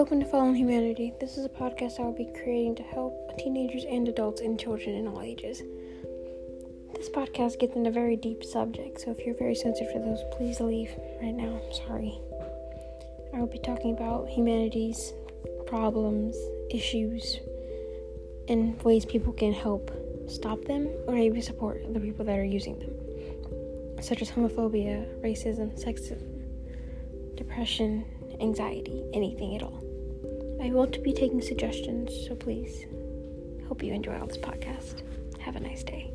Open to Fallen Humanity. This is a podcast I will be creating to help teenagers and adults and children in all ages. This podcast gets into very deep subjects, so if you're very sensitive to those, please leave right now. I'm sorry. I will be talking about humanity's problems, issues, and ways people can help stop them or maybe support the people that are using them, such as homophobia, racism, sexism, depression, anxiety, anything at all. I will be taking suggestions, so please hope you enjoy all this podcast. Have a nice day.